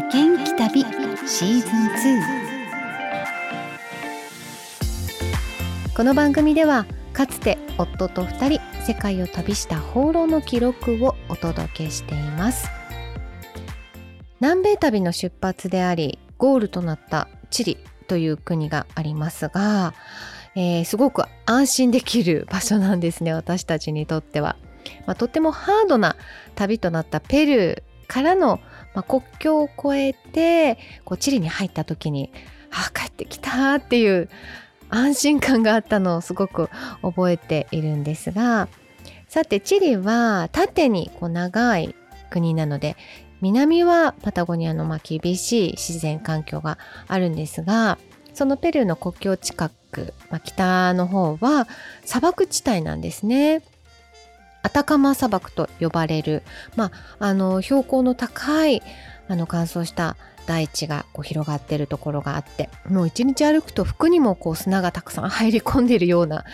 負けんき旅シーズン2この番組ではかつて夫と2人世界を旅した放浪の記録をお届けしています。南米旅の出発でありゴールとなったチリという国がありますが、えー、すごく安心できる場所なんですね私たちにとっては、まあ、とってもハードな旅となったペルーからの、まあ、国境を越えてこうチリに入った時にあ帰ってきたっていう安心感があったのをすごく覚えているんですがさてチリは縦にこう長い国なので南はパタゴニアのま厳しい自然環境があるんですがそのペルーの国境近く、まあ、北の方は砂漠地帯なんですね。アタカマ砂漠と呼ばれる、まあ、あの標高の高いあの乾燥した大地がこう広がっているところがあってもう一日歩くと服にもこう砂がたくさん入り込んでいるような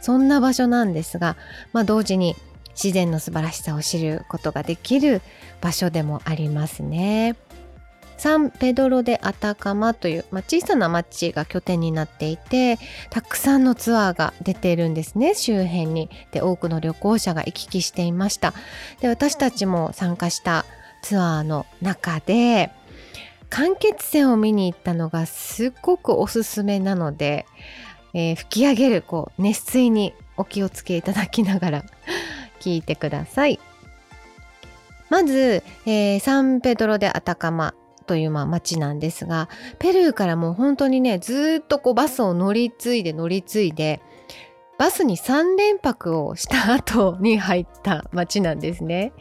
そんな場所なんですが、まあ、同時に自然の素晴らしさを知ることができる場所でもありますね。サンペドロ・デ・アタカマという、まあ、小さな町が拠点になっていてたくさんのツアーが出ているんですね周辺に。で多くの旅行者が行き来していました。で私たちも参加したツアーの中で間欠泉を見に行ったのがすっごくおすすめなので、えー、吹き上げるこう熱水にお気をつけいただきながら 聞いてください。まず、えー、サンペドロ・デ・アタカマというまあ町なんですがペルーからもう本当にねずっとこうバスを乗り継いで乗り継いでバスに3連泊をした後に入った町なんですね。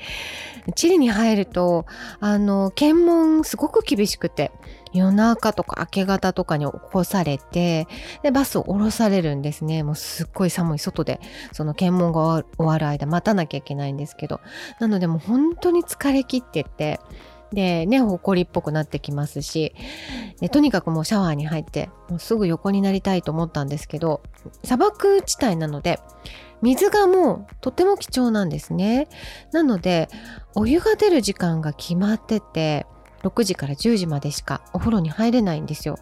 チリに入るとあの検問すごく厳しくて夜中とか明け方とかに起こされてでバスを降ろされるんですねもうすっごい寒い外でその検問が終わる間待たなきゃいけないんですけどなのでもう本当に疲れ切っててでねほこりっぽくなってきますしでとにかくもうシャワーに入ってもうすぐ横になりたいと思ったんですけど砂漠地帯なので水がもうとても貴重なんですね。なのでお湯が出る時間が決まってて6時から10時までしかお風呂に入れないんですよ。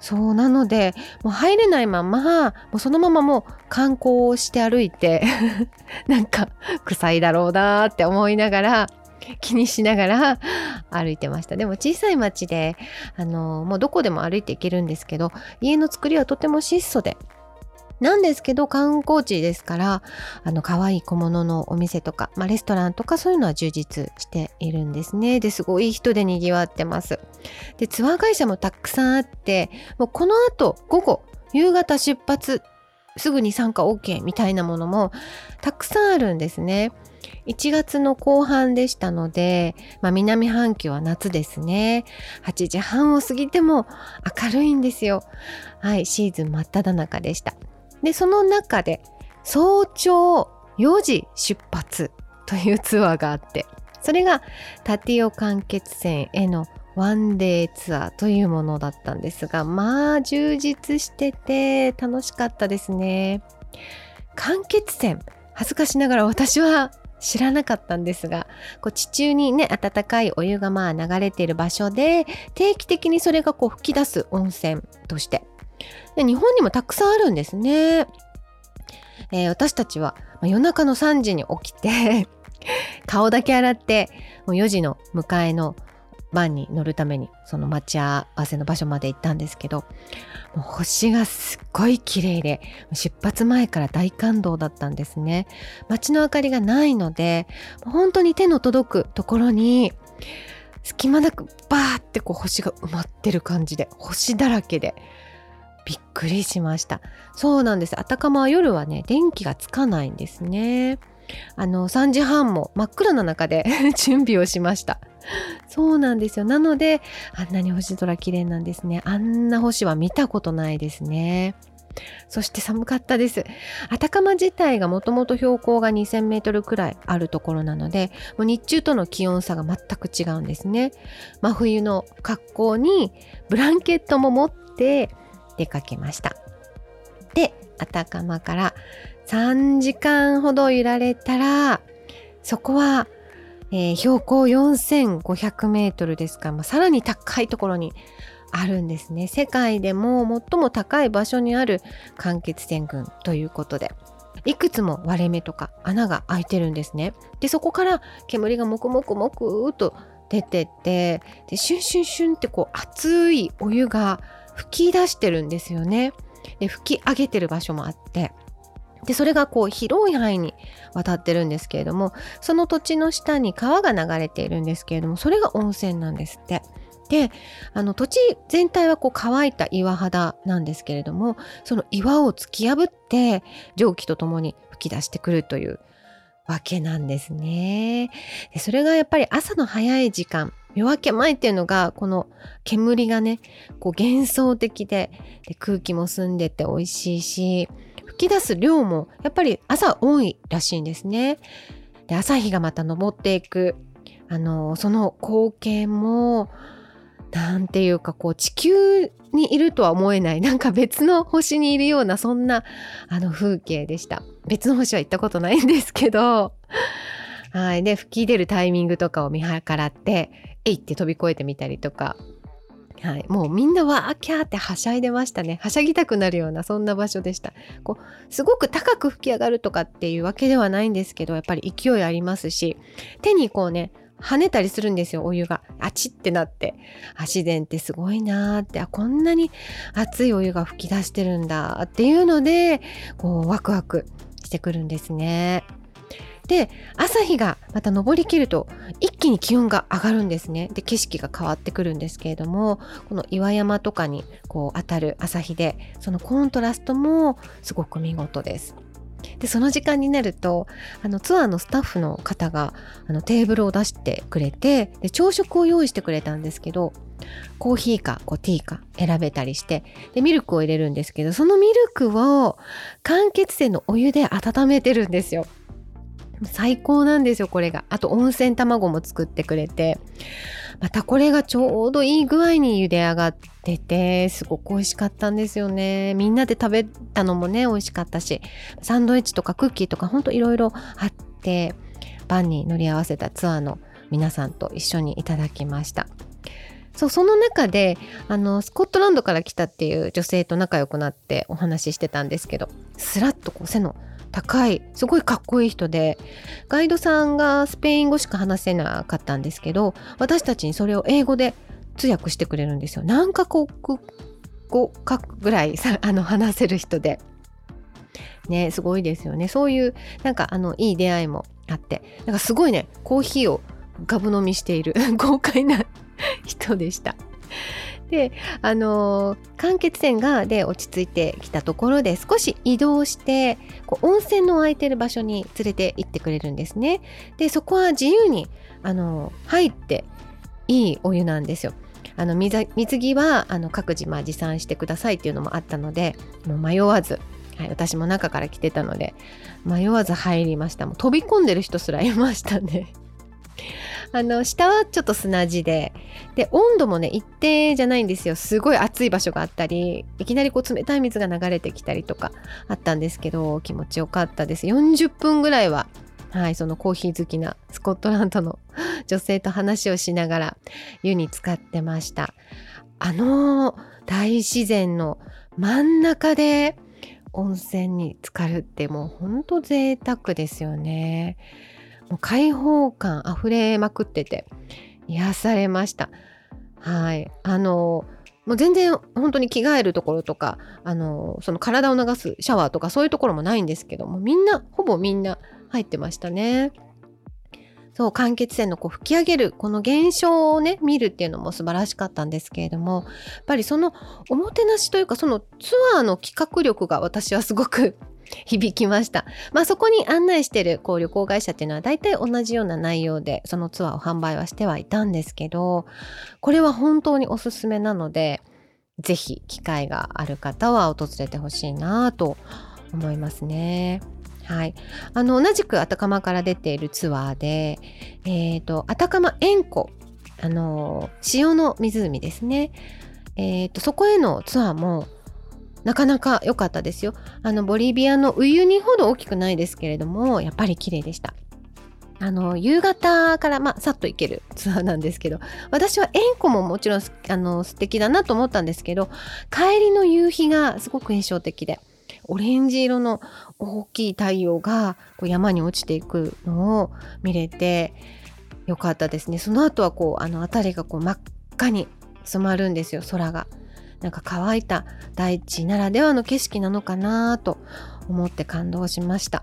そうなのでもう入れないままもうそのままもう観光をして歩いて なんか臭いだろうなーって思いながら 気にしながら歩いてました。でも小さい町であのもうどこでも歩いていけるんですけど家の作りはとても質素でなんですけど観光地ですからあの可愛い小物のお店とか、まあ、レストランとかそういうのは充実しているんですね。ですごい人でにぎわってます。でツアー会社もたくさんあってもうこの後午後夕方出発すぐに参加 OK みたいなものもたくさんあるんですね。1月の後半でしたので、まあ、南半球は夏ですね。8時半を過ぎても明るいんですよ。はいシーズン真っ只中でした。でその中で早朝4時出発というツアーがあってそれがタティオ間欠泉へのワンデーツアーというものだったんですがまあ充実してて楽しかったですね。間欠泉恥ずかしながら私は知らなかったんですがこう地中にね温かいお湯がまあ流れている場所で定期的にそれがこう吹き出す温泉として。で日本にもたくさんあるんですね、えー、私たちは、夜中の3時に起きて顔だけ洗ってもう4時の迎えのバンに乗るためにその待ち合わせの場所まで行ったんですけどもう星がすっごい綺麗で出発前から大感動だったんですね。街の明かりがないので本当に手の届くところに隙間なくバーってこう星が埋まってる感じで星だらけでびっくりしました。そうなんです。あたかまは夜はね電気がつかないんですね。あの3時半も真っ暗な中で 準備をしました。そうなんですよなのであんなに星空綺麗なんですねあんな星は見たことないですねそして寒かったです。アタカマ自体がもともと標高が2000メートルくらいあるところなので、もう日中との気温差が全く違うんですね。真冬の格好にブランケットも持って出かけました。で、アタカマから3時間ほど揺られたら、そこはえー、標高4500メートルですか。ら、まあ、さらに高いところにあるんですね。世界でも最も高い場所にある間欠泉群ということで。いくつも割れ目とか穴が開いてるんですね。でそこから煙がもくもくもくと出てってでシュンシュンシュンってこう熱いお湯が噴き出してるんですよね。で吹き上げてる場所もあって。でそれがこう広い範囲に渡ってるんですけれどもその土地の下に川が流れているんですけれどもそれが温泉なんですって。であの土地全体はこう乾いた岩肌なんですけれどもその岩を突き破って蒸気とともに吹き出してくるというわけなんですね。でそれがやっぱり朝の早い時間夜明け前っていうのがこの煙がねこう幻想的でで空気も澄んでて美味しいし吹き出す量もやっぱり朝多いらしいんですね。で朝日がまた昇っていく。あのその光景もなんていうかこう地球にいるとは思えない。なんか別の星にいるようなそんなあの風景でした。別の星は行ったことないんですけど。はい。で吹き出るタイミングとかを見計らってえいって飛び越えてみたりとか。はい、もうみんなわーキャーってはしゃいでましたね。はしゃぎたくなるようなそんな場所でした。こうすごく高く吹き上がるとかっていうわけではないんですけどやっぱり勢いありますし手にこうね跳ねたりするんですよお湯が。あちってなって。自然ってすごいなーって。あこんなに熱いお湯が噴き出してるんだっていうのでこうワクワクしてくるんですね。で朝日がまた昇りきると一気に気温が上がるんですねで景色が変わってくるんですけれどもこの岩山とかにこう当たる朝日でそのコントラストもすごく見事です。でその時間になるとあのツアーのスタッフの方があのテーブルを出してくれてで朝食を用意してくれたんですけどコーヒーかこうティーか選べたりしてでミルクを入れるんですけどそのミルクを間欠泉のお湯で温めてるんですよ。最高なんですよこれが。あと温泉卵も作ってくれて。またこれがちょうどいい具合に茹で上がっててすごく美味しかったんですよね。みんなで食べたのもね美味しかったし。サンドイッチとかクッキーとかほんといろいろあってパンに乗り合わせたツアーの皆さんと一緒にいただきました。そうその中であのスコットランドから来たっていう女性と仲良くなってお話ししてたんですけどスラッとこう背の高いすごいかっこいい人でガイドさんがスペイン語しか話せなかったんですけど私たちにそれを英語で通訳してくれるんですよ。何カ国語かぐらいさ あの話せる人で。ねすごいですよね。そういうなんかあのいい出会いもあって。なんかすごいねコーヒーをガブ飲みしている 豪快な人でした。であの間欠泉がで落ち着いてきたところで少し移動してこう温泉の空いてる場所に連れて行ってくれるんですね。でそこは自由にあの入っていいお湯なんですよ。あの水着はあの各自まあ持参してくださいっていうのもあったのでもう迷わずはい、私も中から来てたので迷わず入りました。もう飛び込んでる人すらいましたね。あの下はちょっと砂地でで温度もね一定じゃないんですよ。すごい暑い場所があったりいきなりこう冷たい水が流れてきたりとかあったんですけど気持ちよかったです。40分ぐらいははい、そのコーヒー好きなスコットランドの 女性と話をしながら湯に浸かってました。あの大自然の真ん中で温泉に浸かるってもうほんと贅沢ですよね。もう開放感あふれまくってて癒されましたはいあのもう全然本当に着替えるところとかあのその体を流すシャワーとかそういうところもないんですけどもみんなほぼみんな入ってましたね。そう間欠泉のこう吹き上げるこの現象をね見るっていうのも素晴らしかったんですけれどもやっぱりそのおもてなしというかそのツアーの企画力が私はすごく 響きました。まあそこに案内してるこう旅行会社っていうのは大体同じような内容でそのツアーを販売はしてはいたんですけどこれは本当におすすめなので是非機会がある方は訪れてほしいなと思いますね。はい、あの同じくアタカマから出ているツアーで、えーと、アタカマ塩湖あの塩の湖ですね、えーとそこへのツアーもなかなか良かったですよ。あのボリビアのウユニほど大きくないですけれどもやっぱり綺麗でした。あの夕方から、まあ、さっと行けるツアーなんですけど私は円弧ももちろんあの素敵だなと思ったんですけど帰りの夕日がすごく印象的で。オレンジ色の大きい太陽がこう山に落ちていくのを見れてよかったですねその後はこうあの辺りがこう真っ赤に染まるんですよ空が。なんか乾いた大地ならではの景色なのかなと思って感動しました。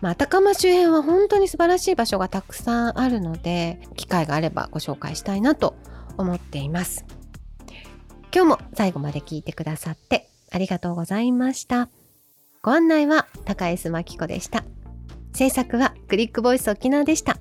まあ、アタカマ周辺は本当に素晴らしい場所がたくさんあるので機会があればご紹介したいなと思っています今日も最後まで聞いてくださってありがとうございましたご案内は高江須真紀子でした。制作はクリックボイス沖縄でした。